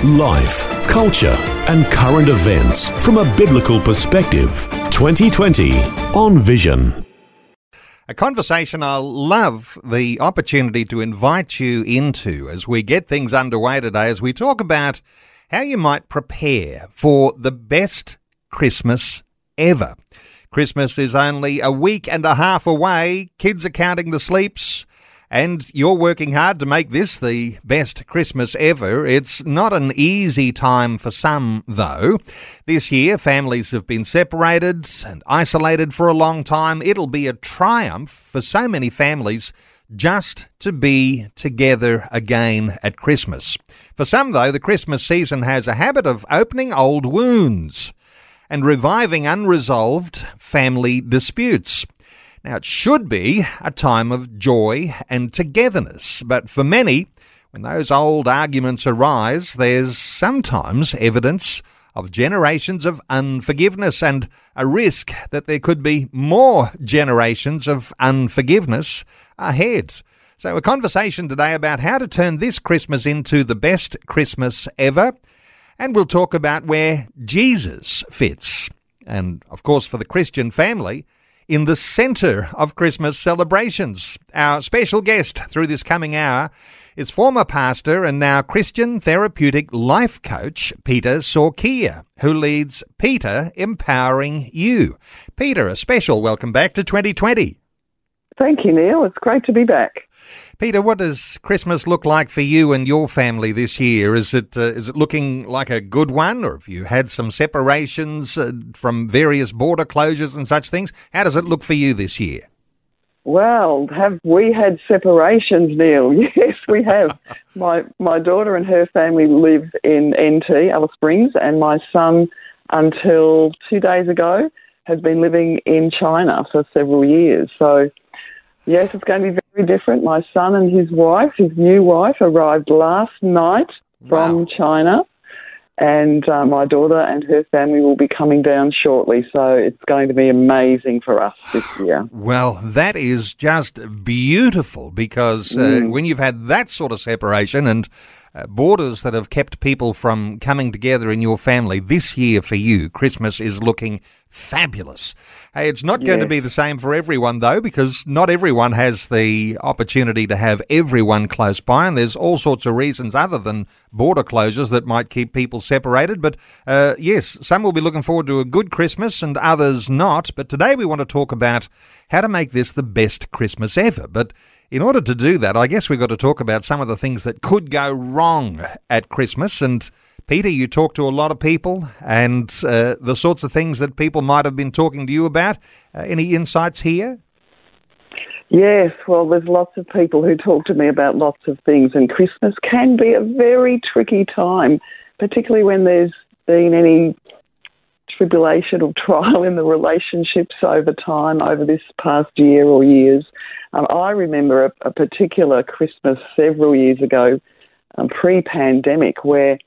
Life, culture, and current events from a biblical perspective. 2020 on Vision. A conversation I'll love the opportunity to invite you into as we get things underway today, as we talk about how you might prepare for the best Christmas ever. Christmas is only a week and a half away. Kids are counting the sleeps. And you're working hard to make this the best Christmas ever. It's not an easy time for some, though. This year, families have been separated and isolated for a long time. It'll be a triumph for so many families just to be together again at Christmas. For some, though, the Christmas season has a habit of opening old wounds and reviving unresolved family disputes. Now, it should be a time of joy and togetherness, but for many, when those old arguments arise, there's sometimes evidence of generations of unforgiveness and a risk that there could be more generations of unforgiveness ahead. So, a conversation today about how to turn this Christmas into the best Christmas ever. And we'll talk about where Jesus fits. And of course, for the Christian family, in the centre of Christmas celebrations. Our special guest through this coming hour is former pastor and now Christian therapeutic life coach Petra Sorkia, who leads Petra Empowering You. Petra, a special welcome back to 2020. Thank you, Neil. It's great to be back. Petra, what does Christmas look like for you and your family this year? Is it uh, is it looking like a good one, or have you had some separations uh, from various border closures and such things? How does it look for you this year? Well, have we had separations, Neil? Yes, we have. my my daughter and her family live in NT, Alice Springs, and my son, until two days ago, has been living in China for several years. So Yes, it's going to be very different. My son and his wife, his new wife, arrived last night from wow. China, and uh, my daughter and her family will be coming down shortly. So it's going to be amazing for us this year. Well, that is just beautiful because uh, mm. when you've had that sort of separation and uh, borders that have kept people from coming together in your family. This year for you, Christmas is looking fabulous. Hey, it's not going to be the same for everyone though, because not everyone has the opportunity to have everyone close by, and there's all sorts of reasons other than border closures that might keep people separated. But uh, yes, some will be looking forward to a good Christmas and others not. But today we want to talk about how to make this the best Christmas ever. But in order to do that, I guess we've got to talk about some of the things that could go wrong at Christmas. And Petra, you talk to a lot of people and uh, the sorts of things that people might have been talking to you about. Uh, any insights here? Yes, well, there's lots of people who talk to me about lots of things, and Christmas can be a very tricky time, particularly when there's been any tribulation or trial in the relationships over time, over this past year or years. Um, I remember a, a, particular Christmas several years ago, um, pre pandemic, where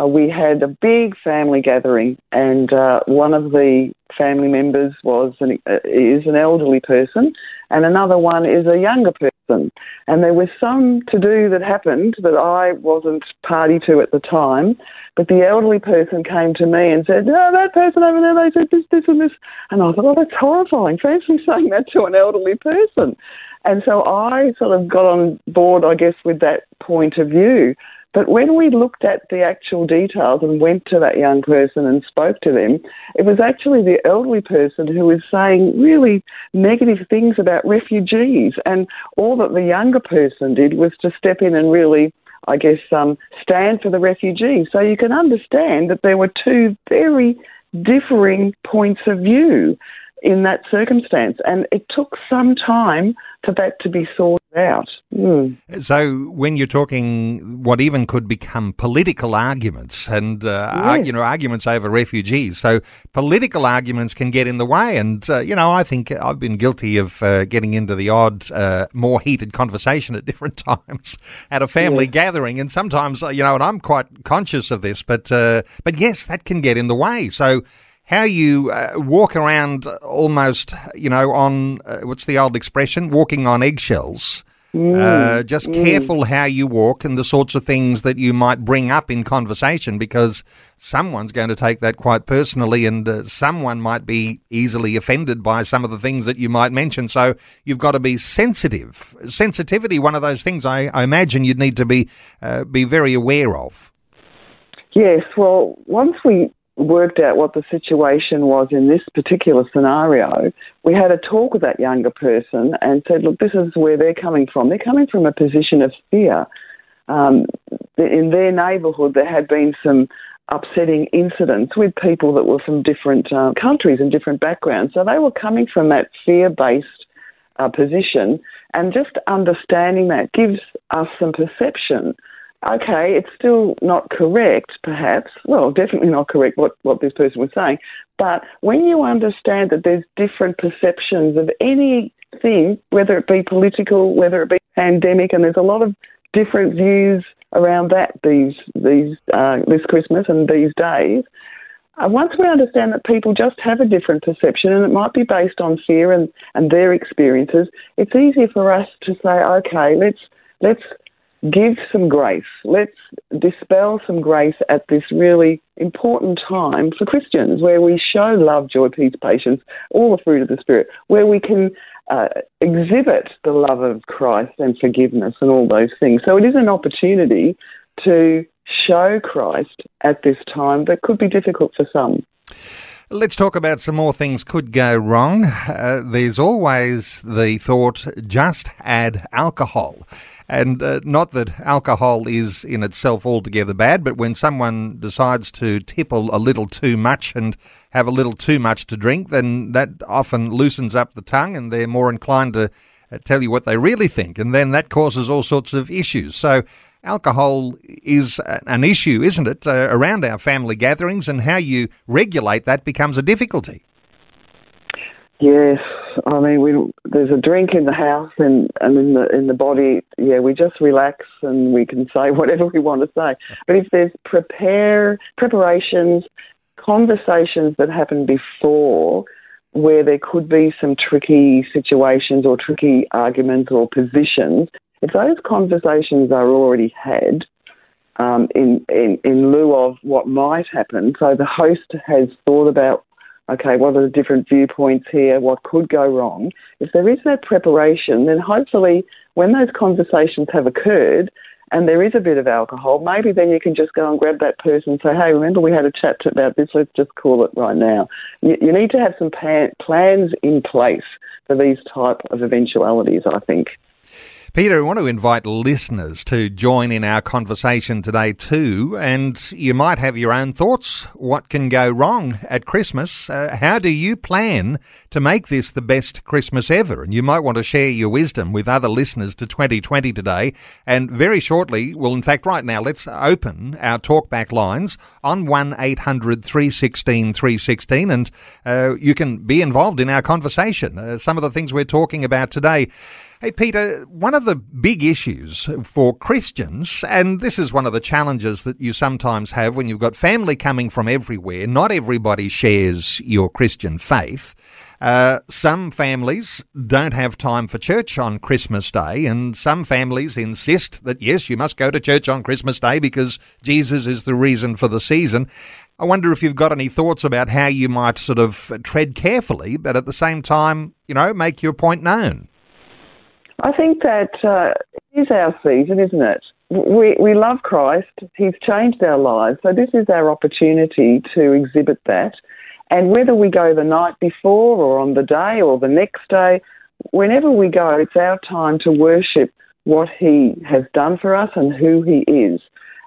uh, we had a big family gathering, and uh, one of the family members was an, uh, is an elderly person, and another one is a younger person. And there was some to do that happened that I wasn't party to at the time, but the elderly person came to me and said, "No, that person over there, they said this, this, and this," and I thought, "Oh, that's horrifying! Fancy saying that to an elderly person." And so I sort of got on board, I guess, with that point of view. But when we looked at the actual details and went to that young person and spoke to them, it was actually the elderly person who was saying really negative things about refugees. And all that the younger person did was to step in and really, I guess, um, stand for the refugees. So you can understand that there were two very differing points of view in that circumstance. And it took some time for that to be sorted out. Mm. So, when you're talking what even could become political arguments and uh, yes. you know arguments over refugees, so political arguments can get in the way. And uh, you know, I think I've been guilty of uh, getting into the odd, uh, more heated conversation at different times at a family yes. gathering, and sometimes uh, you know, and I'm quite conscious of this, but uh, but yes, that can get in the way. So how you uh, walk around almost, you know, on uh, what's the old expression? Walking on eggshells. Mm, uh, just mm. careful how you walk and the sorts of things that you might bring up in conversation because someone's going to take that quite personally and uh, someone might be easily offended by some of the things that you might mention. So you've got to be sensitive. Sensitivity, one of those things I, I imagine you'd need to be uh, be very aware of. Yes, well, once we worked out what the situation was in this particular scenario, we had a talk with that younger person and said, look, this is where they're coming from. They're coming from a position of fear. Um, in their neighbourhood, there had been some upsetting incidents with people that were from different uh, countries and different backgrounds. So they were coming from that fear based uh, position, and just understanding that gives us some perception okay, it's still not correct, perhaps. Well, definitely not correct what, what this person was saying. But when you understand that there's different perceptions of anything, whether it be political, whether it be pandemic, and there's a lot of different views around that these these uh, this Christmas and these days. Uh, once we understand that people just have a different perception and it might be based on fear and, and their experiences, it's easier for us to say, okay, let's let's give some grace. Let's dispel some grace at this really important time for Christians where we show love, joy, peace, patience, all the fruit of the Spirit, where we can uh, exhibit the love of Christ and forgiveness and all those things. So it is an opportunity to show Christ at this time that could be difficult for some. Let's talk about some more things could go wrong. Uh, there's always the thought just add alcohol. And uh, not that alcohol is in itself altogether bad, but when someone decides to tipple a little too much and have a little too much to drink, then that often loosens up the tongue and they're more inclined to uh, tell you what they really think. And then that causes all sorts of issues. So, alcohol is an issue, isn't it, uh, around our family gatherings, and how you regulate that becomes a difficulty. Yes, I mean, we, there's a drink in the house and, and in the in the body. Yeah, we just relax and we can say whatever we want to say. But if there's prepare preparations, conversations that happen before, where there could be some tricky situations or tricky arguments or positions, if those conversations are already had, um, in, in, in lieu of what might happen. So the host has thought about okay, what are the different viewpoints here? What could go wrong? If there is that preparation, then hopefully when those conversations have occurred and there is a bit of alcohol, maybe then you can just go and grab that person and say, hey, remember we had a chat about this, let's just call it right now. You, you need to have some pan- plans in place for these type of eventualities, I think. Petra, I want to invite listeners to join in our conversation today too, and you might have your own thoughts. What can go wrong at Christmas? Uh, how do you plan to make this the best Christmas ever? And you might want to share your wisdom with other listeners to 2020 today. And very shortly, well, in fact, right now, let's open our talkback lines on 1 800 316 316, and uh, you can be involved in our conversation. Uh, some of the things we're talking about today. Hey, Petra, one of the big issues for Christians, and this is one of the challenges that you sometimes have when you've got family coming from everywhere, not everybody shares your Christian faith. Uh, some families don't have time for church on Christmas Day, and some families insist that yes, you must go to church on Christmas Day because Jesus is the reason for the season. I wonder if you've got any thoughts about how you might sort of tread carefully, but at the same time, you know, make your point known. I think that uh, it is our season, isn't it? We, we love Christ. He's changed our lives. So this is our opportunity to exhibit that. And whether we go the night before or on the day or the next day, whenever we go, it's our time to worship what He has done for us and who He is.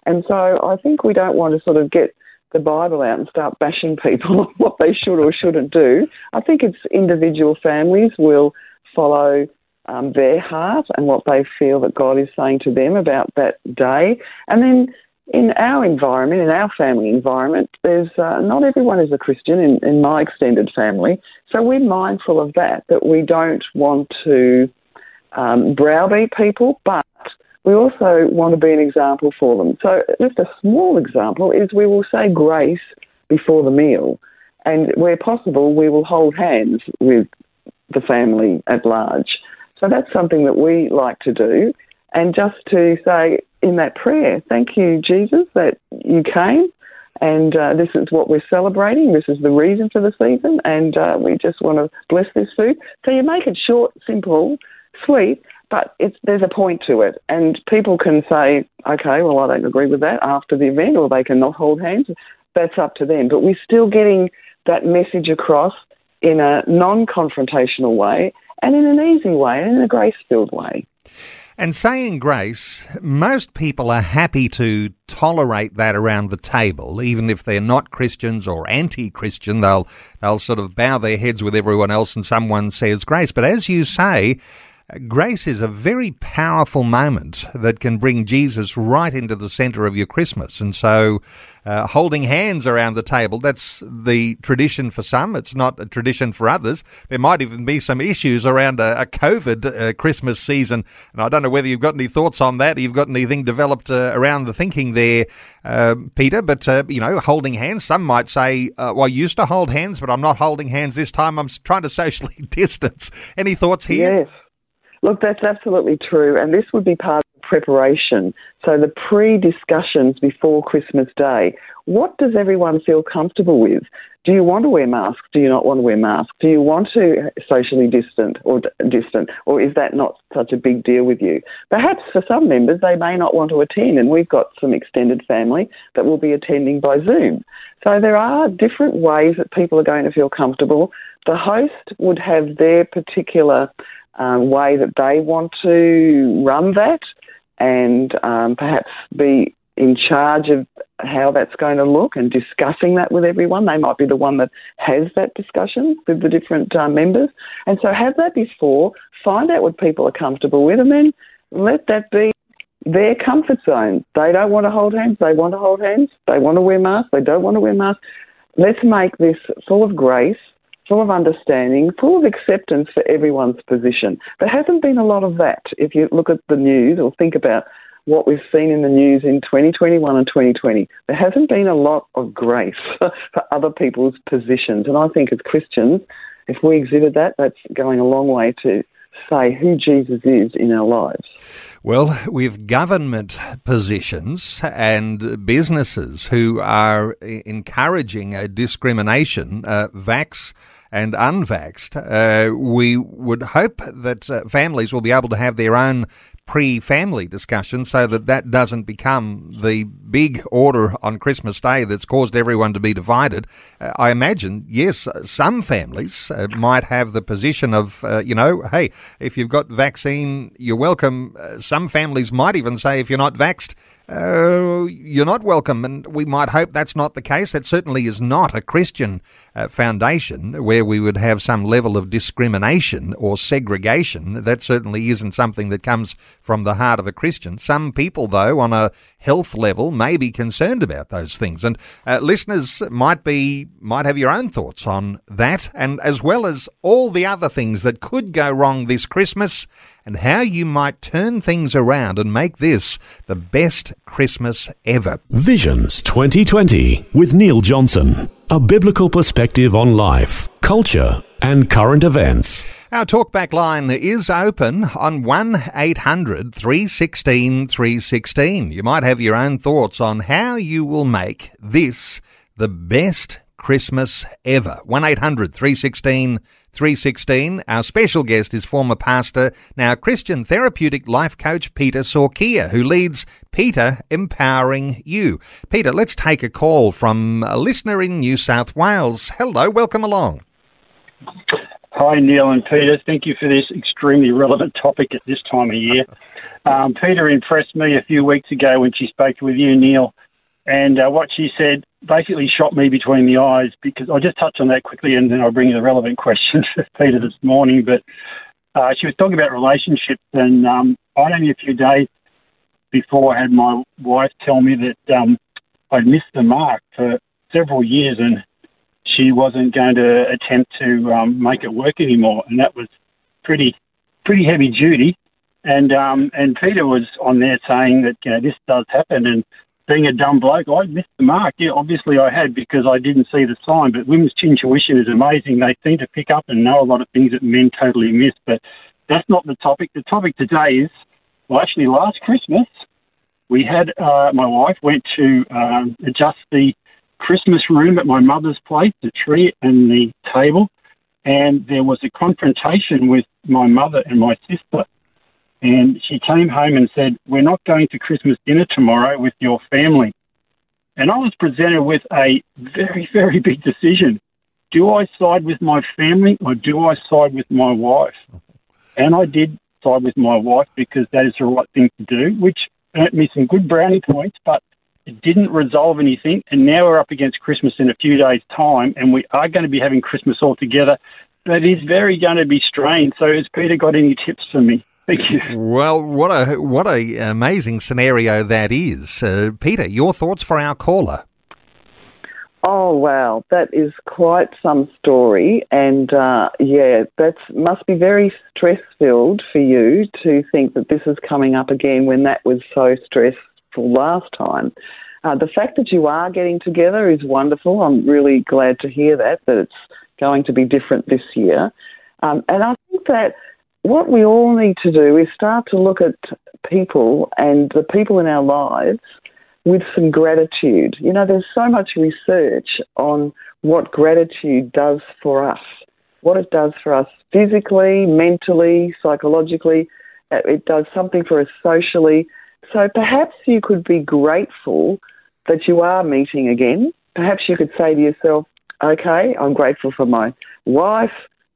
And so I think we don't want to sort of get the Bible out and start bashing people on what they should or shouldn't do. I think it's individual families will follow um, their heart and what they feel that God is saying to them about that day. And then in our environment, in our family environment, there's uh, not everyone is a Christian in, in my extended family, so we're mindful of that. That we don't want to um, browbeat people, but we also want to be an example for them. So, just a small example is we will say grace before the meal, and where possible, we will hold hands with the family at large. So that's something that we like to do. And just to say in that prayer, thank you, Jesus, that you came. And uh, this is what we're celebrating. This is the reason for the season. And uh, we just want to bless this food. So you make it short, simple, sweet, but there's a point to it. And people can say, okay, well, I don't agree with that after the event, or they can not hold hands. That's up to them. But we're still getting that message across in a non confrontational way and in an easy way and in a grace filled way. And saying grace, most people are happy to tolerate that around the table, even if they're not Christians or anti-Christian. They'll they'll sort of bow their heads with everyone else, and someone says grace. But as you say, Grace is a very powerful moment that can bring Jesus right into the center of your Christmas. And so, uh, holding hands around the table, that's the tradition for some. It's not a tradition for others. There might even be some issues around a, a COVID uh, Christmas season. And I don't know whether you've got any thoughts on that. You've got anything developed uh, around the thinking there, uh, Petra. But, uh, you know, holding hands, some might say, uh, well, I used to hold hands, but I'm not holding hands this time. I'm trying to socially distance. Any thoughts here? Yes. Look, that's absolutely true, and this would be part of preparation. So the pre-discussions before Christmas Day. What does everyone feel comfortable with? Do you want to wear masks? Do you not want to wear masks? Do you want to socially distant or distant, or is that not such a big deal with you? Perhaps for some members they may not want to attend, and we've got some extended family that will be attending by Zoom. So there are different ways that people are going to feel comfortable. The host would have their particular um, way that they want to run that and um, perhaps be in charge of how that's going to look and discussing that with everyone. They might be the one that has that discussion with the different uh, members. And so have that before, find out what people are comfortable with, and then let that be their comfort zone. They don't want to hold hands, they want to hold hands, they want to wear masks, they don't want to wear masks. Let's make this full of grace full of understanding, full of acceptance for everyone's position. There hasn't been a lot of that. If you look at the news or think about what we've seen in the news in 2021 and 2020, there hasn't been a lot of grace for other people's positions. And I think as Christians, if we exhibit that, that's going a long way to say who Jesus is in our lives. Well, with government positions and businesses who are encouraging a discrimination, uh, vax and unvaxxed, uh, we would hope that uh, families will be able to have their own pre-family discussion so that that doesn't become the big order on Christmas Day that's caused everyone to be divided. Uh, I imagine, yes, some families uh, might have the position of, uh, you know, hey, if you've got vaccine, you're welcome. Uh, some families might even say if you're not vaxed, uh, you're not welcome. And we might hope that's not the case. That certainly is not a Christian uh, foundation where we would have some level of discrimination or segregation. That certainly isn't something that comes from the heart of a Christian. Some people, though, on a health level, may be concerned about those things. And uh, listeners might be might have your own thoughts on that, and as well as all the other things that could go wrong this Christmas and how you might turn things around and make this the best Christmas ever. Visions 2020 with Neil Johnson. A biblical perspective on life, culture, and current events. Our talkback line is open on 1 800 316 316. You might have your own thoughts on how you will make this the best Christmas ever. 1 800 316 316. Our special guest is former pastor, now Christian therapeutic life coach Petra Sorkia, who leads Petra Empowering You. Petra, let's take a call from a listener in New South Wales. Hello, welcome along. Hi, Neil and Petra. Thank you for this extremely relevant topic at this time of year. Um, Petra impressed me a few weeks ago when she spoke with you, Neil, and uh, what she said basically shot me between the eyes because I'll just touch on that quickly and then I'll bring you the relevant questions, Petra, this morning. But uh, she was talking about relationships, and um, I'd only a few days before I had my wife tell me that um, I'd missed the mark for several years, and she wasn't going to attempt to um, make it work anymore, and that was pretty pretty heavy duty. And um, and Petra was on there saying that you know this does happen, and being a dumb bloke, I missed the mark. Yeah, obviously I had because I didn't see the sign. But women's intuition is amazing. They seem to pick up and know a lot of things that men totally miss. But that's not the topic. The topic today is, well, actually, last Christmas we had uh, my wife went to um, adjust the Christmas room at my mother's place, the tree and the table, and there was a confrontation with my mother and my sister. And she came home and said, We're not going to Christmas dinner tomorrow with your family. And I was presented with a very, very big decision. Do I side with my family or do I side with my wife? And I did side with my wife because that is the right thing to do, which earned me some good brownie points, but it didn't resolve anything. And now we're up against Christmas in a few days' time, and we are going to be having Christmas all together. But it's very going to be strained. So, has Petra got any tips for me? Thank you. Well, what a what a amazing scenario that is, uh, Petra. Your thoughts for our caller? Oh wow, that is quite some story, and uh, yeah, that must be very stress filled for you to think that this is coming up again when that was so stressful last time. Uh, the fact that you are getting together is wonderful. I'm really glad to hear that that it's going to be different this year, um, and I think that what we all need to do is start to look at people and the people in our lives with some gratitude. You know, there's so much research on what gratitude does for us, what it does for us physically, mentally, psychologically. Uh, it does something for us socially. So perhaps you could be grateful that you are meeting again. Perhaps you could say to yourself, okay, I'm grateful for my wife,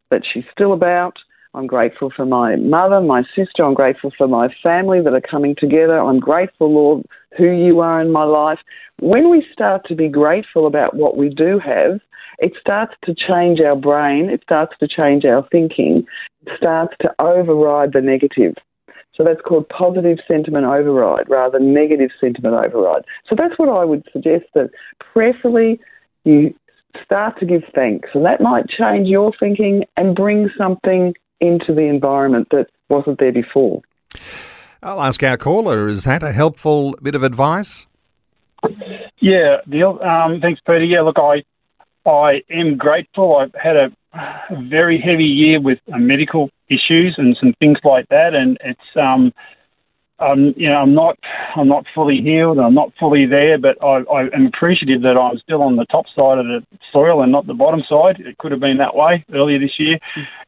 that she's still about. I'm grateful for my mother, my sister. I'm grateful for my family that are coming together. I'm grateful, Lord, who you are in my life. When we start to be grateful about what we do have, it starts to change our brain, it starts to change our thinking, it starts to override the negative. So that's called positive sentiment override rather than negative sentiment override. So that's what I would suggest that prayerfully you start to give thanks. And that might change your thinking and bring something into the environment that wasn't there before. I'll ask our caller, is that a helpful bit of advice? Yeah, Neil. Um, thanks, Petra. Yeah, look, I I am grateful. I've had a, a very heavy year with a medical issues and some things like that, and it's um, um, you know, I'm not, I'm not fully healed. I'm not fully there, but I, I am appreciative that I'm still on the top side of the soil and not the bottom side. It could have been that way earlier this year,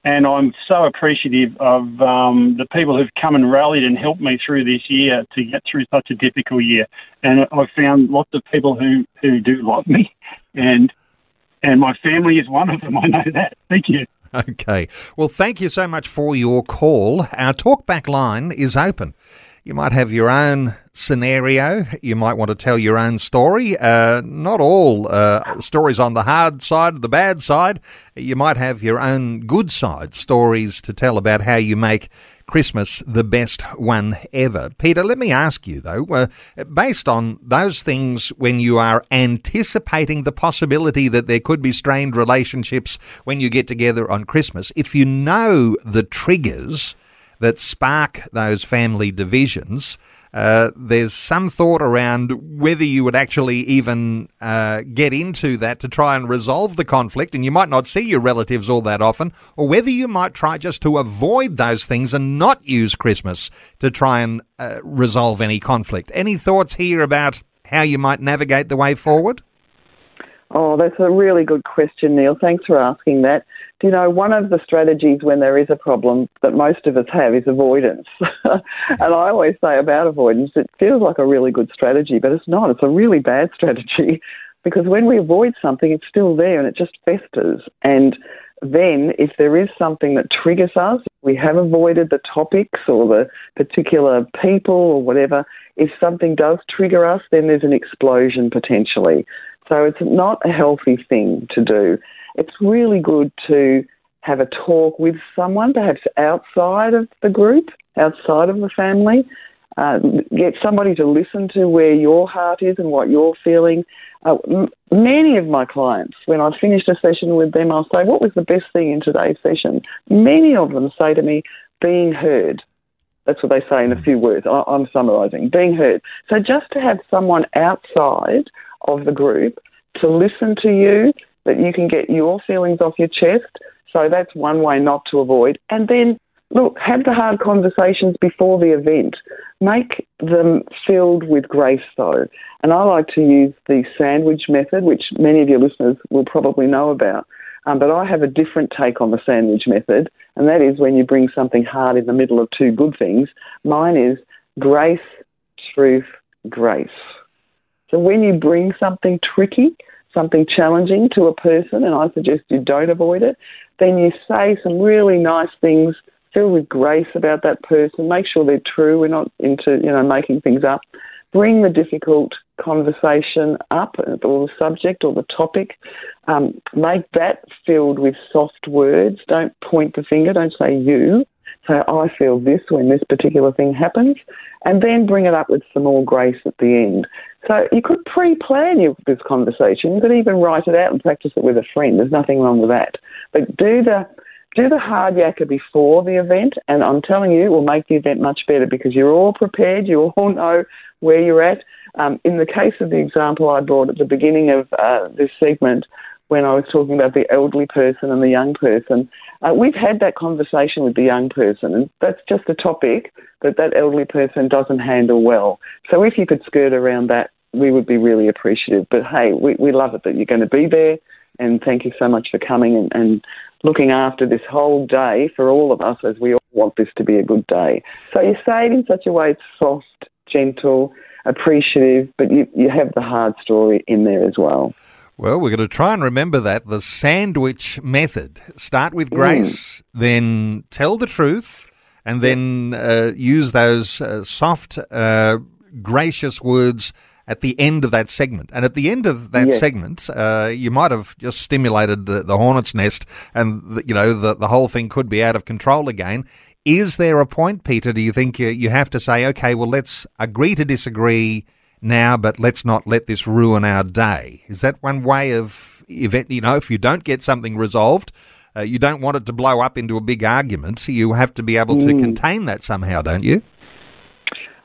and I'm so appreciative of um, the people who've come and rallied and helped me through this year to get through such a difficult year. And I've found lots of people who who do love me, and and my family is one of them. I know that. Thank you. Okay. Well, thank you so much for your call. Our talkback line is open. You might have your own scenario. You might want to tell your own story. Uh, not all uh, stories on the hard side, the bad side. You might have your own good side stories to tell about how you make Christmas the best one ever. Petra, let me ask you though, uh, based on those things when you are anticipating the possibility that there could be strained relationships when you get together on Christmas, if you know the triggers, that spark those family divisions. Uh, there's some thought around whether you would actually even uh, get into that to try and resolve the conflict, and you might not see your relatives all that often, or whether you might try just to avoid those things and not use Christmas to try and uh, resolve any conflict. Any thoughts here about how you might navigate the way forward? Oh, that's a really good question, Neil. Thanks for asking that. You know, one of the strategies when there is a problem that most of us have is avoidance. and I always say about avoidance, it feels like a really good strategy, but it's not. It's a really bad strategy because when we avoid something, it's still there and it just festers. And then, if there is something that triggers us, we have avoided the topics or the particular people or whatever, if something does trigger us, then there's an explosion potentially. So it's not a healthy thing to do. It's really good to have a talk with someone, perhaps outside of the group, outside of the family. Uh, get somebody to listen to where your heart is and what you're feeling. Uh, m- many of my clients, when I finished a session with them, I'll say, What was the best thing in today's session? Many of them say to me, Being heard. That's what they say in a few words. I- I'm summarising. Being heard. So just to have someone outside of the group to listen to you, that you can get your feelings off your chest. So that's one way not to avoid. And then, look, have the hard conversations before the event. Make them filled with grace, though. And I like to use the sandwich method, which many of your listeners will probably know about. Um, but I have a different take on the sandwich method, and that is when you bring something hard in the middle of two good things. Mine is grace, truth, grace. So when you bring something tricky, something challenging to a person, and I suggest you don't avoid it, then you say some really nice things, fill with grace about that person, make sure they're true, we're not into, you know, making things up. Bring the difficult conversation up, or the subject or the topic. Um, make that filled with soft words. Don't point the finger, don't say you. Say, I feel this when this particular thing happens, and then bring it up with some more grace at the end. So you could pre-plan your, this conversation. You could even write it out and practice it with a friend. There's nothing wrong with that. But do the do the hard yakka before the event, and I'm telling you, it will make the event much better because you're all prepared. You all know where you're at. Um, in the case of the example I brought at the beginning of uh, this segment, when I was talking about the elderly person and the young person, uh, we've had that conversation with the young person, and that's just a topic that that elderly person doesn't handle well. So if you could skirt around that, we would be really appreciative. But hey, we, we love it that you're going to be there, and thank you so much for coming and, and looking after this whole day for all of us as we all want this to be a good day. So you say it in such a way it's soft, gentle, appreciative, but you, you have the hard story in there as well. Well, we're going to try and remember that the sandwich method. Start with grace, mm. then tell the truth, and then uh, use those uh, soft, uh, gracious words at the end of that segment. And at the end of that yes. segment, uh, you might have just stimulated the, the hornet's nest, and the, you know the the whole thing could be out of control again. Is there a point, Petra? Do you think you, you have to say, okay, well, let's agree to disagree now, but let's not let this ruin our day. Is that one way of event? You know, if you don't get something resolved, uh, you don't want it to blow up into a big argument. So you have to be able to mm. contain that somehow, don't you?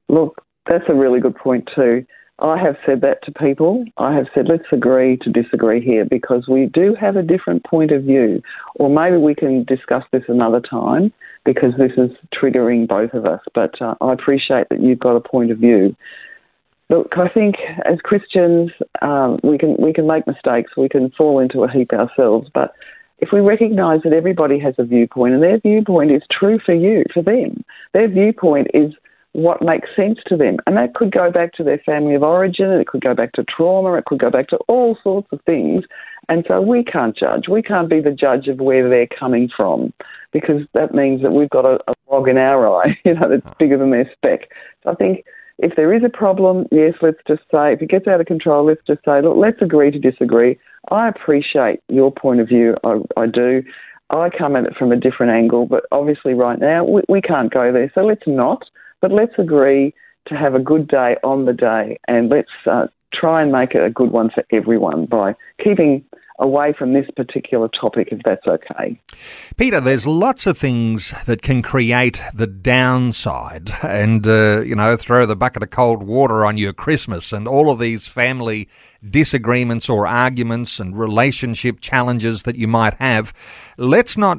Look, that's a really good point too. I have said that to people. I have said, let's agree to disagree here because we do have a different point of view. Or maybe we can discuss this another time because this is triggering both of us. But uh, I appreciate that you've got a point of view. Look, I think as Christians, um, we can we can make mistakes, we can fall into a heap ourselves, but if we recognise that everybody has a viewpoint and their viewpoint is true for you, for them, their viewpoint is what makes sense to them, and that could go back to their family of origin, it could go back to trauma, it could go back to all sorts of things, and so we can't judge. We can't be the judge of where they're coming from, because that means that we've got a, a log in our eye, you know, that's bigger than their speck. So I think if there is a problem, yes, let's just say, if it gets out of control, let's just say, look, let's agree to disagree. I appreciate your point of view. I, I do. I come at it from a different angle, but obviously right now we, we can't go there. So let's not, but let's agree to have a good day on the day and let's uh, try and make it a good one for everyone by keeping away from this particular topic, if that's okay. Petra, there's lots of things that can create the downside and, uh, you know, throw the bucket of cold water on your Christmas and all of these family disagreements or arguments and relationship challenges that you might have. Let's not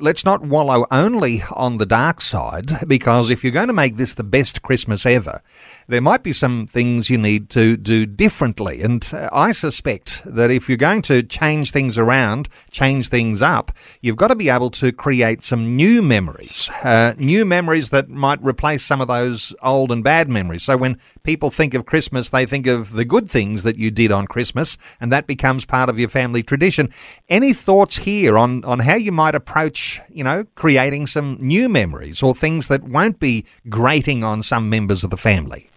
let's not wallow only on the dark side because if you're going to make this the best Christmas ever, there might be some things you need to do differently. And I suspect that if you're going to change things around, change things up, you've got to be able to create some new memories, uh, new memories that might replace some of those old and bad memories. So when people think of Christmas, they think of the good things that you did on Christmas, and that becomes part of your family tradition. Any thoughts here on, on how you might approach, you know, creating some new memories or things that won't be grating on some members of the family?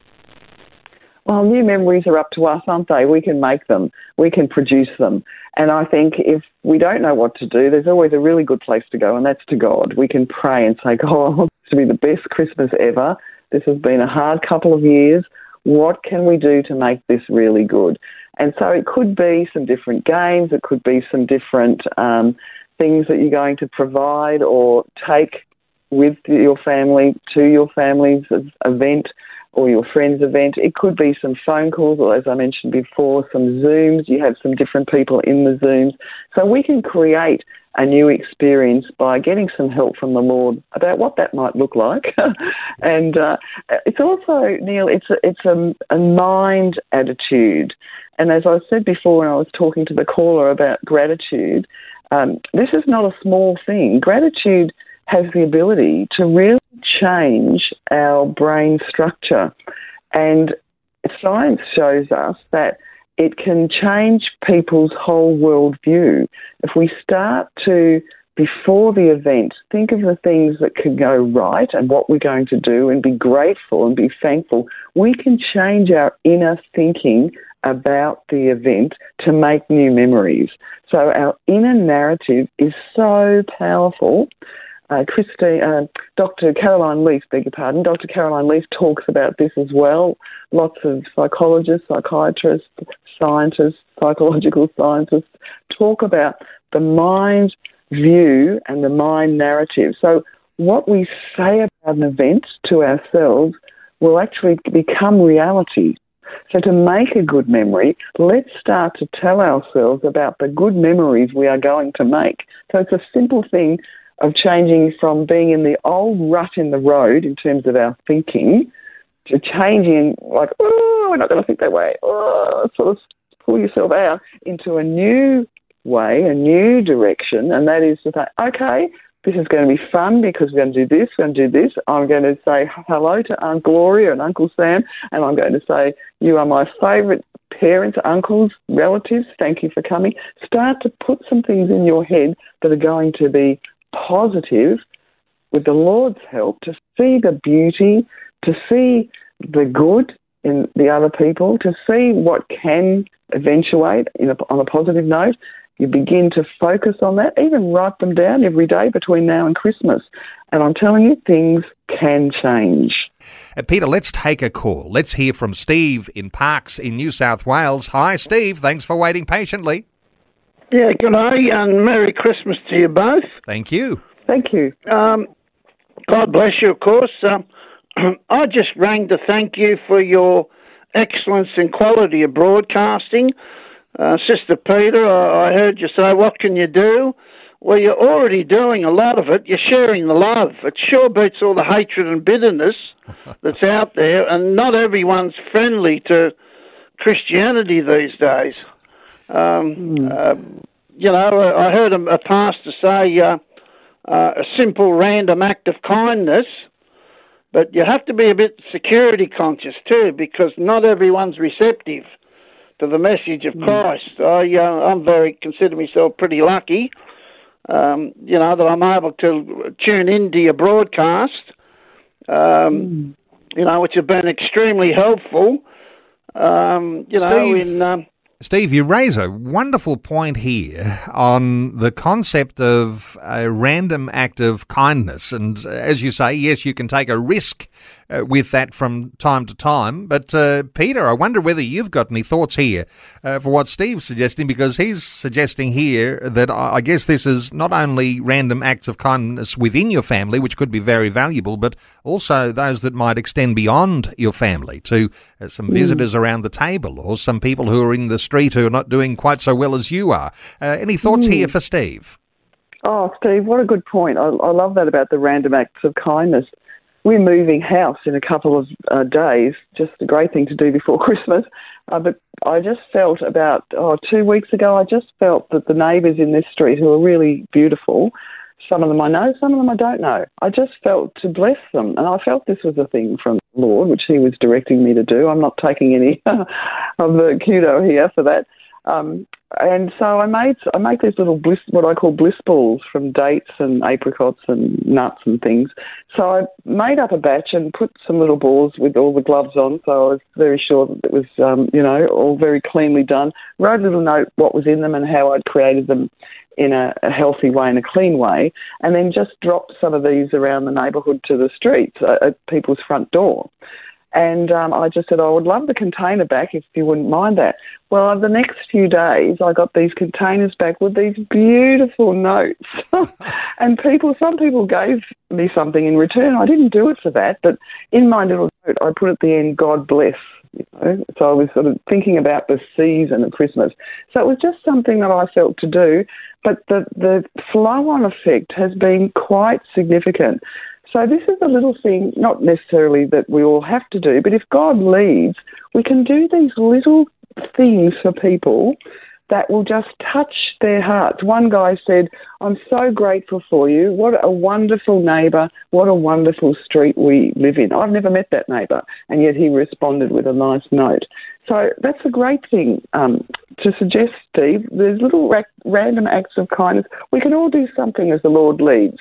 Well, new memories are up to us, aren't they? We can make them, we can produce them. And I think if we don't know what to do, there's always a really good place to go, and that's to God. We can pray and say, God, I this to be the best Christmas ever. This has been a hard couple of years. What can we do to make this really good? And so it could be some different games, it could be some different um, things that you're going to provide or take with your family to your family's event or your friend's event. It could be some phone calls, or as I mentioned before, some Zooms. You have some different people in the Zooms. So we can create a new experience by getting some help from the Lord about what that might look like. and uh, it's also, Neil, it's a, it's a, a mind attitude. And as I said before when I was talking to the caller about gratitude, um, this is not a small thing. Gratitude has the ability to really change our brain structure. And science shows us that it can change people's whole worldview. If we start to, before the event, think of the things that could go right and what we're going to do and be grateful and be thankful, we can change our inner thinking about the event to make new memories. So our inner narrative is so powerful uh, uh, Dr. Caroline Leaf, beg your pardon, Dr. Caroline Leaf talks about this as well. Lots of psychologists, psychiatrists, scientists, psychological scientists talk about the mind view and the mind narrative. So, what we say about an event to ourselves will actually become reality. So, to make a good memory, let's start to tell ourselves about the good memories we are going to make. So, it's a simple thing of changing from being in the old rut in the road in terms of our thinking to changing, like, oh, we're not going to think that way, oh, sort of pull yourself out into a new way, a new direction, and that is to say, okay, this is going to be fun because we're going to do this, we're going to do this. I'm going to say hello to Aunt Gloria and Uncle Sam, and I'm going to say, You are my favourite parents, uncles, relatives. Thank you for coming. Start to put some things in your head that are going to be positive, with the Lord's help, to see the beauty, to see the good in the other people, to see what can eventuate a, on a positive note. You begin to focus on that, even write them down every day between now and Christmas. And I'm telling you, things can change. Uh, Petra, let's take a call. Let's hear from Steve in Parkes in New South Wales. Hi, Steve. Thanks for waiting patiently. Yeah, good day and Merry Christmas to you both. Thank you. Thank you. Um, God bless you, of course. Um, I just rang to thank you for your excellence and quality of broadcasting. Uh, Sister Petra, I, I heard you say, What can you do? Well, you're already doing a lot of it. You're sharing the love. It sure beats all the hatred and bitterness that's out there, and not everyone's friendly to Christianity these days. Um, mm. uh, you know, I heard a, a pastor say uh, uh, a simple random act of kindness, but you have to be a bit security conscious too, because not everyone's receptive to the message of mm. Christ. I, uh, I'm very consider myself pretty lucky, um, you know, that I'm able to tune into your broadcast, um, mm. you know, which have been extremely helpful. Um, you Steve, know, in um, Steve, you raise a wonderful point here on the concept of a random act of kindness. And as you say, yes, you can take a risk uh, with that from time to time. But uh, Petra, I wonder whether you've got any thoughts here uh, for what Steve's suggesting, because he's suggesting here that I guess this is not only random acts of kindness within your family, which could be very valuable, but also those that might extend beyond your family to uh, some mm. visitors around the table or some people who are in the street who are not doing quite so well as you are. Uh, any thoughts mm. here for Steve? Oh, Steve, what a good point. I, I love that about the random acts of kindness we're moving house in a couple of uh, days. Just a great thing to do before Christmas. Uh, but I just felt about oh, two weeks ago, I just felt that the neighbours in this street who are really beautiful, some of them I know, some of them I don't know. I just felt to bless them, and I felt this was a thing from the Lord, which He was directing me to do. I'm not taking any of the kudo here for that. Um, and so I made I make these little bliss, what I call bliss balls from dates and apricots and nuts and things. So I made up a batch and put some little balls with all the gloves on, so I was very sure that it was um, you know all very cleanly done. Wrote a little note what was in them and how I'd created them in a, a healthy way and a clean way, and then just dropped some of these around the neighbourhood to the streets uh, at people's front door. And um, I just said, I would love the container back if you wouldn't mind that. Well, the next few days, I got these containers back with these beautiful notes. and people, some people gave me something in return. I didn't do it for that, but in my little note, I put at the end, God bless. You know? So I was sort of thinking about the season of Christmas. So it was just something that I felt to do, but the, the flow on effect has been quite significant. So this is a little thing, not necessarily that we all have to do, but if God leads, we can do these little things for people that will just touch their hearts. One guy said, I'm so grateful for you. What a wonderful neighbour. What a wonderful street we live in. I've never met that neighbour. And yet he responded with a nice note. So that's a great thing um, to suggest, Steve. There's little ra- random acts of kindness. We can all do something as the Lord leads.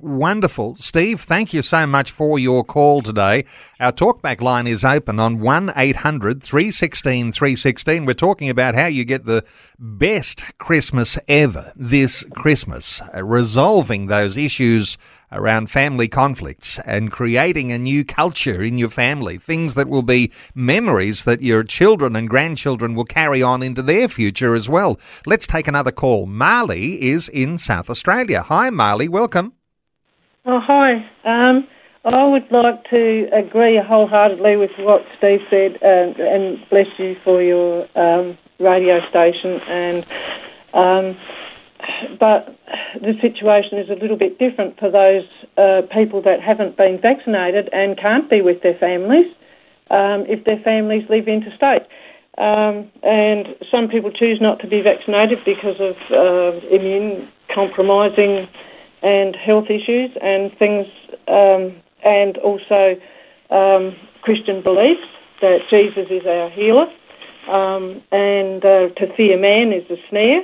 Wonderful. Steve, thank you so much for your call today. Our talkback line is open on 1 800 316 316. We're talking about how you get the best Christmas ever this Christmas, uh, resolving those issues around family conflicts and creating a new culture in your family, things that will be memories that your children and grandchildren will carry on into their future as well. Let's take another call. Marley is in South Australia. Hi, Marley. Welcome. Oh, hi. Um, I would like to agree wholeheartedly with what Steve said, and, and bless you for your um, radio station. And um, but the situation is a little bit different for those uh, people that haven't been vaccinated and can't be with their families um, if their families live interstate. Um, and some people choose not to be vaccinated because of uh, immune compromising and health issues and things, um, and also um, Christian beliefs that Jesus is our healer, um, and uh, to fear man is a snare,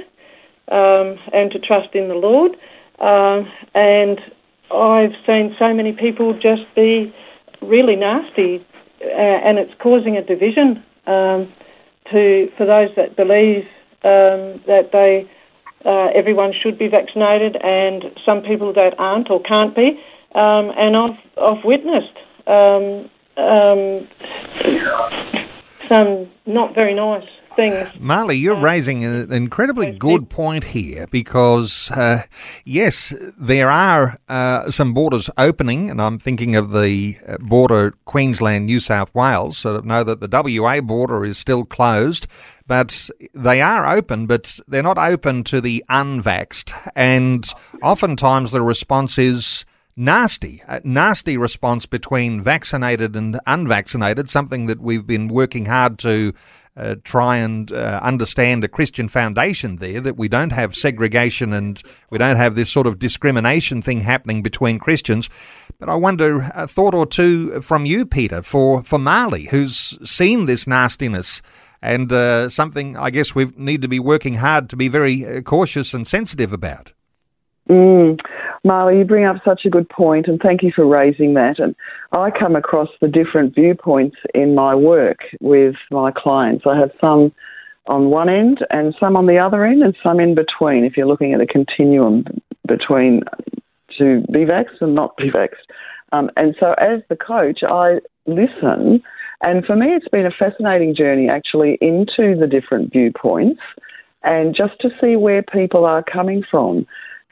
um, and to trust in the Lord. Uh, and I've seen so many people just be really nasty, uh, and it's causing a division um, to for those that believe um, that they uh, everyone should be vaccinated, and some people that aren't or can't be. Um, and I've, I've witnessed um, um, some not very nice things. Marley, you're raising an incredibly good point here because, uh, yes, there are uh, some borders opening, and I'm thinking of the uh, border Queensland, New South Wales. So know that the WA border is still closed, but they are open, but they're not open to the unvaxxed. And oftentimes the response is nasty, a nasty response between vaccinated and unvaccinated, something that we've been working hard to uh, try and uh, understand a Christian foundation there, that we don't have segregation and we don't have this sort of discrimination thing happening between Christians. But I wonder a thought or two from you, Petra, for, for Marley, who's seen this nastiness and uh, something I guess we need to be working hard to be very uh, cautious and sensitive about. Mm. Marley, you bring up such a good point, and thank you for raising that. And I come across the different viewpoints in my work with my clients. I have some on one end and some on the other end, and some in between. If you're looking at a continuum between to be vaxxed and not be vaxxed. Um, and so, as the coach, I listen, and for me, it's been a fascinating journey actually into the different viewpoints and just to see where people are coming from.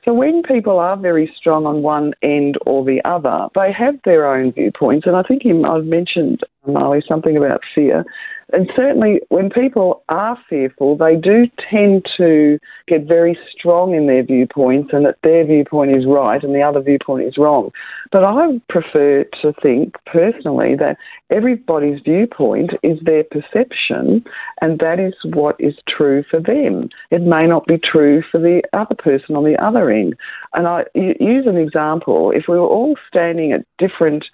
So when people are very strong on one end or the other, they have their own viewpoints. And I think I've mentioned, um, Marley, something about fear. And certainly, when people are fearful, they do tend to get very strong in their viewpoints and that their viewpoint is right and the other viewpoint is wrong. But I prefer to think personally that everybody's viewpoint is their perception and that is what is true for them. It may not be true for the other person on the other end. And I use an example if we were all standing at different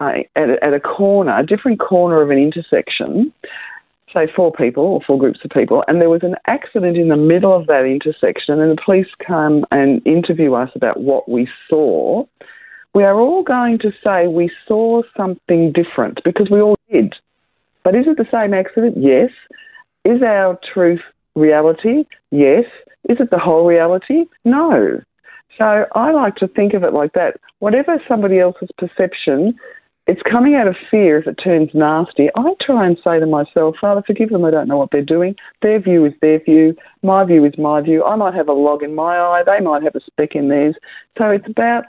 uh, at, at a corner, a different corner of an intersection. say four people or four groups of people, and there was an accident in the middle of that intersection, and the police come and interview us about what we saw, we are all going to say we saw something different because we all did. But is it the same accident? Yes. Is our truth reality? Yes. Is it the whole reality? No. So I like to think of it like that. Whatever somebody else's perception, it's coming out of fear if it turns nasty. I try and say to myself, Father, forgive them, I don't know what they're doing. Their view is their view. My view is my view. I might have a log in my eye. They might have a speck in theirs. So it's about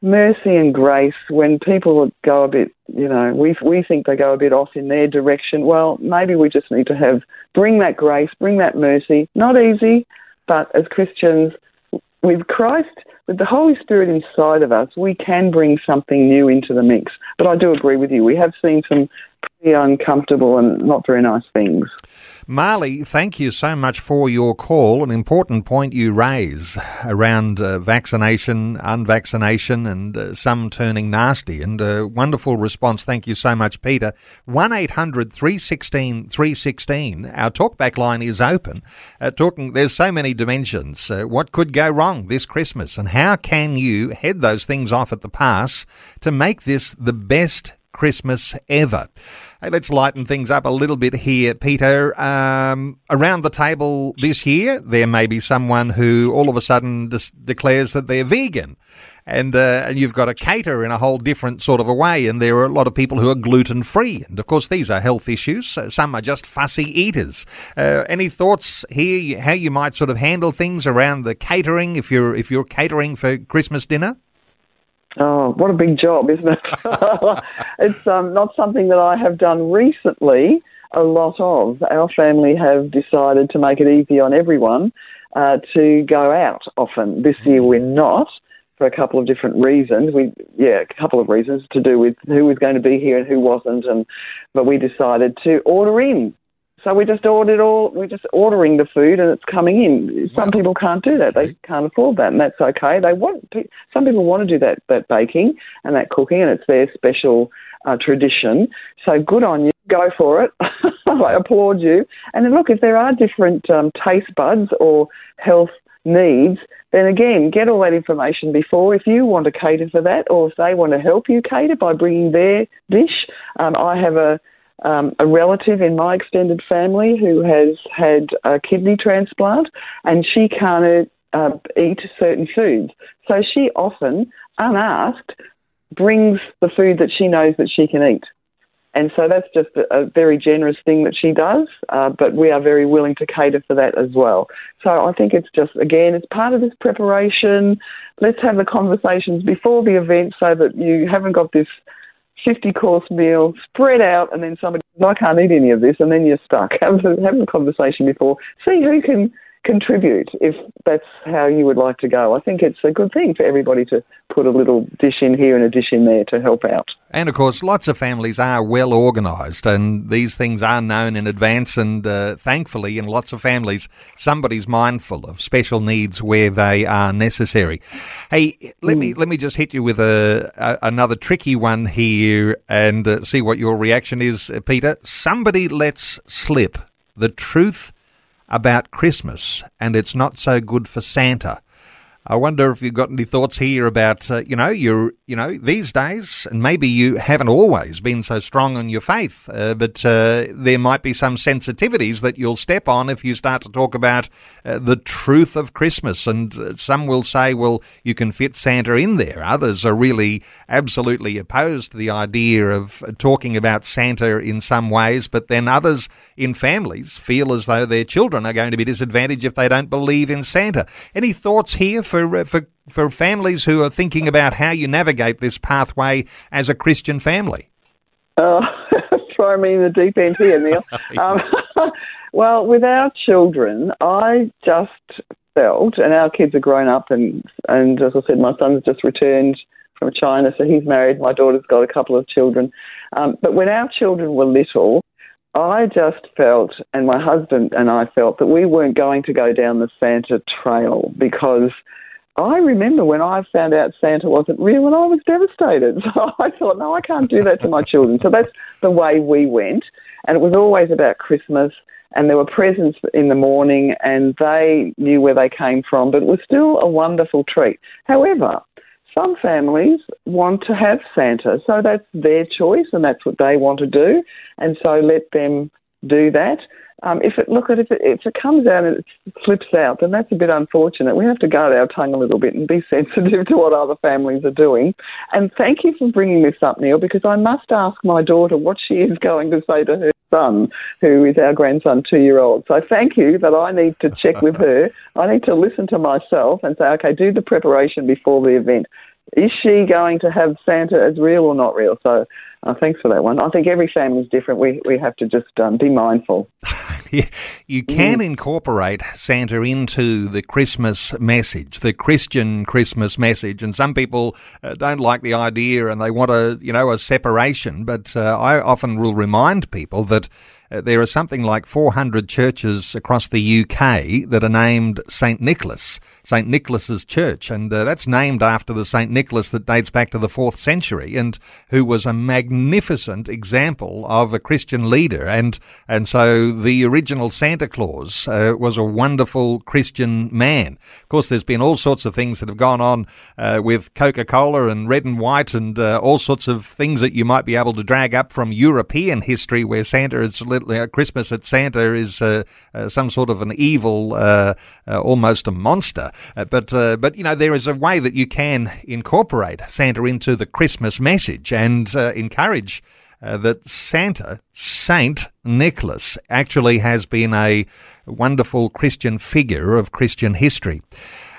mercy and grace when people go a bit, you know, we we think they go a bit off in their direction. Well, maybe we just need to have bring that grace, bring that mercy. Not easy, but as Christians, with Christ, with the Holy Spirit inside of us, we can bring something new into the mix. But I do agree with you. We have seen some pretty uncomfortable and not very nice things. Marley, thank you so much for your call. An important point you raise around uh, vaccination, unvaccination, and uh, some turning nasty. And a wonderful response. Thank you so much, Petra. 1 800 316 316. Our talkback line is open. Uh, talking, there's so many dimensions. Uh, what could go wrong this Christmas? And how can you head those things off at the pass to make this the best Christmas ever. Hey, let's lighten things up a little bit here, Petra. Um, around the table this year, there may be someone who all of a sudden declares that they're vegan. And, uh, and you've got to cater in a whole different sort of a way. And there are a lot of people who are gluten free. And of course, these are health issues. So Some are just fussy eaters. Uh, any thoughts here how you might sort of handle things around the catering if you're if you're catering for Christmas dinner? Oh, what a big job, isn't it? it's um, not something that I have done recently a lot of. Our family have decided to make it easy on everyone uh, to go out often. This year we're not for a couple of different reasons. We, yeah, a couple of reasons to do with who was going to be here and who wasn't, and but we decided to order in so we just ordered all, we're just ordering the food and it's coming in. Some people can't do that. They can't afford that and that's okay. They want, some people want to do that, that baking and that cooking and it's their special uh, tradition. So good on you. Go for it. I applaud you. And then look, if there are different um, taste buds or health needs, then again, get all that information before. If you want to cater for that, or if they want to help you cater by bringing their dish, um, I have a um, a relative in my extended family who has had a kidney transplant and she can't uh, eat certain foods. So she often, unasked, brings the food that she knows that she can eat. And so that's just a, very generous thing that she does, uh, but we are very willing to cater for that as well. So I think it's just, again, it's part of this preparation. Let's have the conversations before the event so that you haven't got this 50 course meal spread out, and then somebody I can't eat any of this, and then you're stuck. Have, have a conversation before. See who can contribute if that's how you would like to go. I think it's a good thing for everybody to put a little dish in here and a dish in there to help out. And of course, lots of families are well organised and these things are known in advance. And uh, thankfully, in lots of families, somebody's mindful of special needs where they are necessary. Hey, let mm. me let me just hit you with a, a another tricky one here and uh, see what your reaction is, Petra. Somebody lets slip the truth about Christmas, and it's not so good for Santa. I wonder if you've got any thoughts here about, uh, you know, you're, you know, these days, and maybe you haven't always been so strong on your faith, uh, but uh, there might be some sensitivities that you'll step on if you start to talk about uh, the truth of Christmas. And uh, some will say, well, you can fit Santa in there. Others are really absolutely opposed to the idea of talking about Santa in some ways, but then others in families feel as though their children are going to be disadvantaged if they don't believe in Santa. Any thoughts here for for uh, for for families who are thinking about how you navigate this pathway as a Christian family? Oh, throw me in the deep end here, Neil. um, well, with our children, I just felt, and our kids are grown up, and and as I said, my son's just returned from China, so he's married. My daughter's got a couple of children. Um, but when our children were little, I just felt, and my husband and I felt, that we weren't going to go down the Santa trail because I remember when I found out Santa wasn't real and I was devastated. So I thought, no, I can't do that to my children. So that's the way we went. And it was always about Christmas and there were presents in the morning and they knew where they came from, but it was still a wonderful treat. However, some families want to have Santa, so that's their choice and that's what they want to do, and so let them do that. Um, if it look at if it, if it comes out and it slips out, then that's a bit unfortunate. We have to guard our tongue a little bit and be sensitive to what other families are doing. And thank you for bringing this up, Neil, because I must ask my daughter what she is going to say to her son, who is our grandson, two year old. So thank you, but I need to check with her. I need to listen to myself and say, okay, do the preparation before the event. Is she going to have Santa as real or not real? So uh, thanks for that one. I think every family is different. We we have to just um, be mindful. you can mm. incorporate Santa into the Christmas message, the Christian Christmas message, and some people uh, don't like the idea and they want a you know a separation. But uh, I often will remind people that uh, there are something like 400 churches across the UK that are named St. Nicholas, St. Nicholas's Church, and uh, that's named after the St. Nicholas that dates back to the 4th century and who was a magnificent example of a Christian leader. And, and so the original Santa Claus uh, was a wonderful Christian man. Of course, there's been all sorts of things that have gone on uh, with Coca Cola and red and white and uh, all sorts of things that you might be able to drag up from European history where Santa is uh, Christmas at Santa is uh, some sort of an evil, almost a monster. Uh, but uh, but you know there is a way that you can incorporate Santa into the Christmas message and uh, encourage. that Santa, Saint Nicholas, actually has been a wonderful Christian figure of Christian history.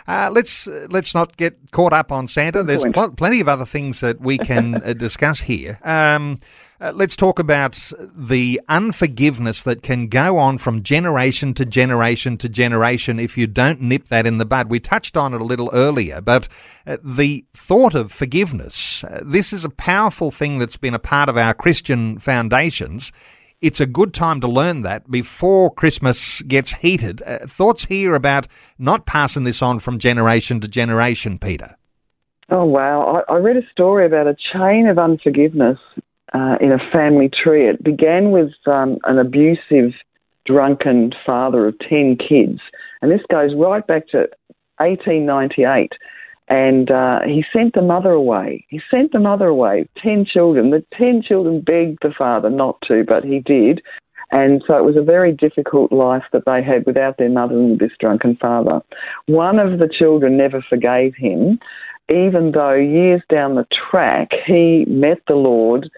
Uh, let's uh, let's not get caught up on Santa. There's pl- plenty of other things that we can uh, discuss here. Um, uh, let's talk about the unforgiveness that can go on from generation to generation to generation if you don't nip that in the bud. We touched on it a little earlier, but uh, the thought of forgiveness, uh, this is a powerful thing that's been a part of our Christian foundations. It's a good time to learn that before Christmas gets heated. Uh, thoughts here about not passing this on from generation to generation, Petra? Oh, wow. I, I read a story about a chain of unforgiveness uh, in a family tree. It began with um, an abusive, drunken father of 10 kids. And this goes right back to 1898. And uh, he sent the mother away. He sent the mother away, 10 children. The 10 children begged the father not to, but he did. And so it was a very difficult life that they had without their mother and this drunken father. One of the children never forgave him, even though years down the track he met the Lord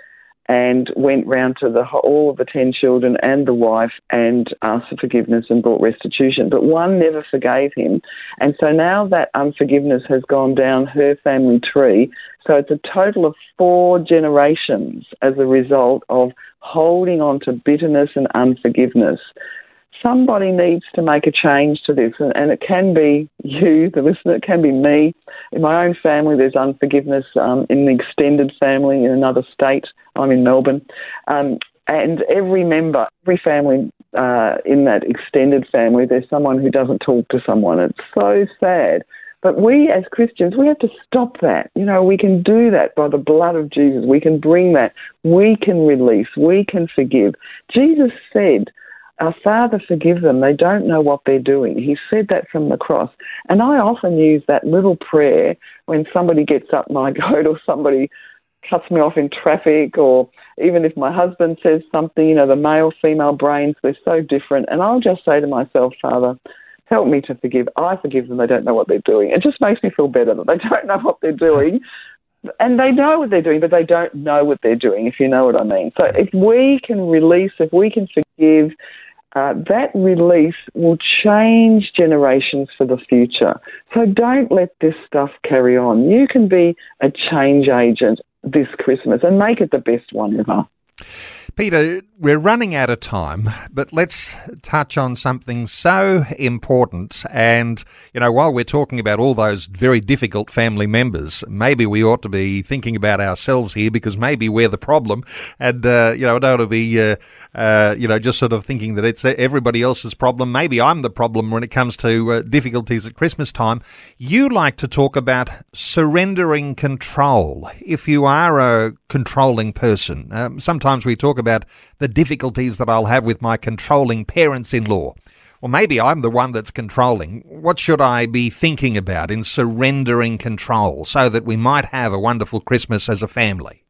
and went round to the, all of the 10 children and the wife and asked for forgiveness and brought restitution. But one never forgave him. And so now that unforgiveness has gone down her family tree. So it's a total of four generations as a result of holding on to bitterness and unforgiveness somebody needs to make a change to this, and, it can be you, the listener, it can be me. In my own family, there's unforgiveness um, in the extended family in another state. I'm in Melbourne. Um, and every member, every family uh, in that extended family, there's someone who doesn't talk to someone. It's so sad. But we as Christians, we have to stop that. You know, we can do that by the blood of Jesus. We can bring that. We can release. We can forgive. Jesus said, our Father, forgive them. They don't know what they're doing. He said that from the cross. And I often use that little prayer when somebody gets up my goat or somebody cuts me off in traffic or even if my husband says something, you know, the male female brains, they're so different. And I'll just say to myself, Father, help me to forgive. I forgive them. They don't know what they're doing. It just makes me feel better that they don't know what they're doing. And they know what they're doing, but they don't know what they're doing, if you know what I mean. So if we can release, if we can forgive, uh, that release will change generations for the future. So don't let this stuff carry on. You can be a change agent this Christmas and make it the best one ever. Petra, we're running out of time, but let's touch on something so important. And, you know, while we're talking about all those very difficult family members, maybe we ought to be thinking about ourselves here because maybe we're the problem. And, uh, you know, I don't want to be, uh, uh, you know, just sort of thinking that it's everybody else's problem. Maybe I'm the problem when it comes to uh, difficulties at Christmas time. You like to talk about surrendering control. If you are a controlling person, um, sometimes we talk about the difficulties that I'll have with my controlling parents in law. Well, maybe I'm the one that's controlling. What should I be thinking about in surrendering control so that we might have a wonderful Christmas as a family?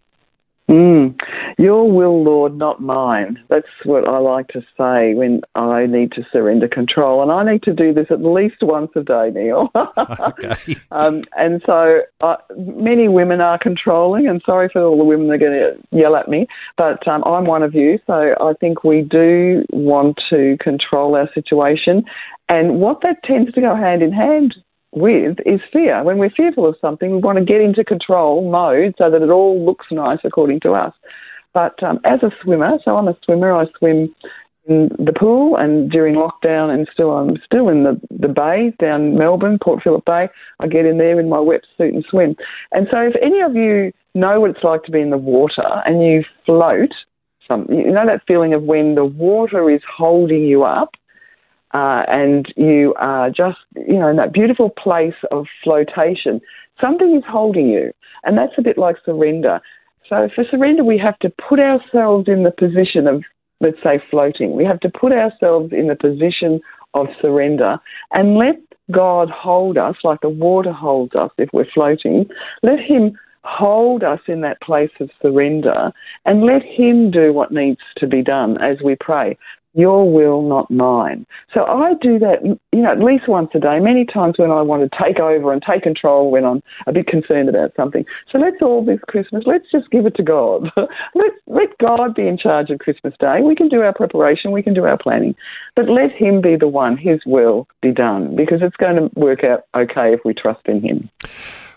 Mm. Your will, Lord, not mine. That's what I like to say when I need to surrender control. And I need to do this at least once a day, Neil. okay. um, and so uh, many women are controlling, and sorry for all the women that are going to yell at me, but um, I'm one of you. So I think we do want to control our situation. And what that tends to go hand in hand with is fear. When we're fearful of something, we want to get into control mode so that it all looks nice according to us. But um, as a swimmer, so I'm a swimmer, I swim in the pool and during lockdown and still I'm still in the, the bay down Melbourne, Port Phillip Bay. I get in there in my wetsuit and swim. And so if any of you know what it's like to be in the water and you float, some, you know that feeling of when the water is holding you up uh, and you are just, you know, in that beautiful place of flotation. Something is holding you, and that's a bit like surrender. So for surrender, we have to put ourselves in the position of, let's say, floating. We have to put ourselves in the position of surrender and let God hold us like the water holds us if we're floating. Let Him hold us in that place of surrender and let Him do what needs to be done as we pray your will, not mine. So I do that, you know, at least once a day, many times when I want to take over and take control when I'm a bit concerned about something. So let's all this Christmas, let's just give it to God. let, let God be in charge of Christmas Day. We can do our preparation, we can do our planning, but let Him be the one, His will be done, because it's going to work out okay if we trust in Him.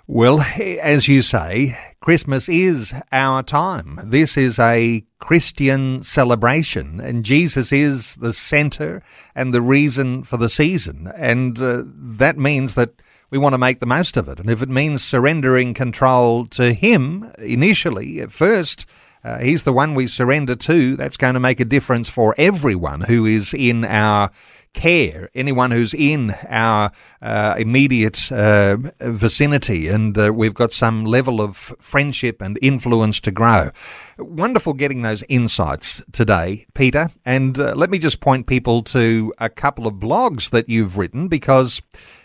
Well, as you say, Christmas is our time. This is a Christian celebration, and Jesus is the centre and the reason for the season. And uh, that means that we want to make the most of it. And if it means surrendering control to Him initially, at first, uh, He's the one we surrender to, that's going to make a difference for everyone who is in our care, anyone who's in our uh, immediate uh, vicinity, and uh, we've got some level of friendship and influence to grow. Wonderful getting those insights today, Petra. And uh, let me just point people to a couple of blogs that you've written because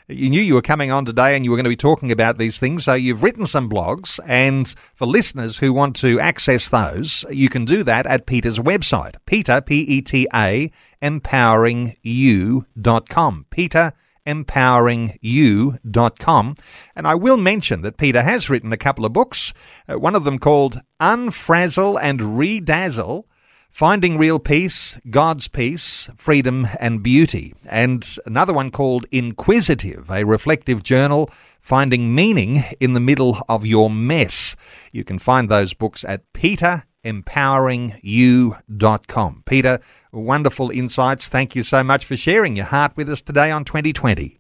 you knew you were coming on today and you were going to be talking about these things. So you've written some blogs. And for listeners who want to access those, you can do that at Petra's website, Petra, P E T A, empoweringU.com. Petra, empoweringU.com. And I will mention that Petra has written a couple of books, uh, one of them called Unfrazzle and Redazzle Finding Real Peace, God's Peace, Freedom and Beauty, and another one called Inquisitive, a reflective journal finding meaning in the middle of your mess. You can find those books at petraempoweringyou.com. Petra, wonderful insights. Thank you so much for sharing your heart with us today on 2020.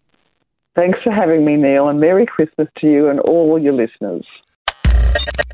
Thanks for having me, Neil, and Merry Christmas to you and all your listeners.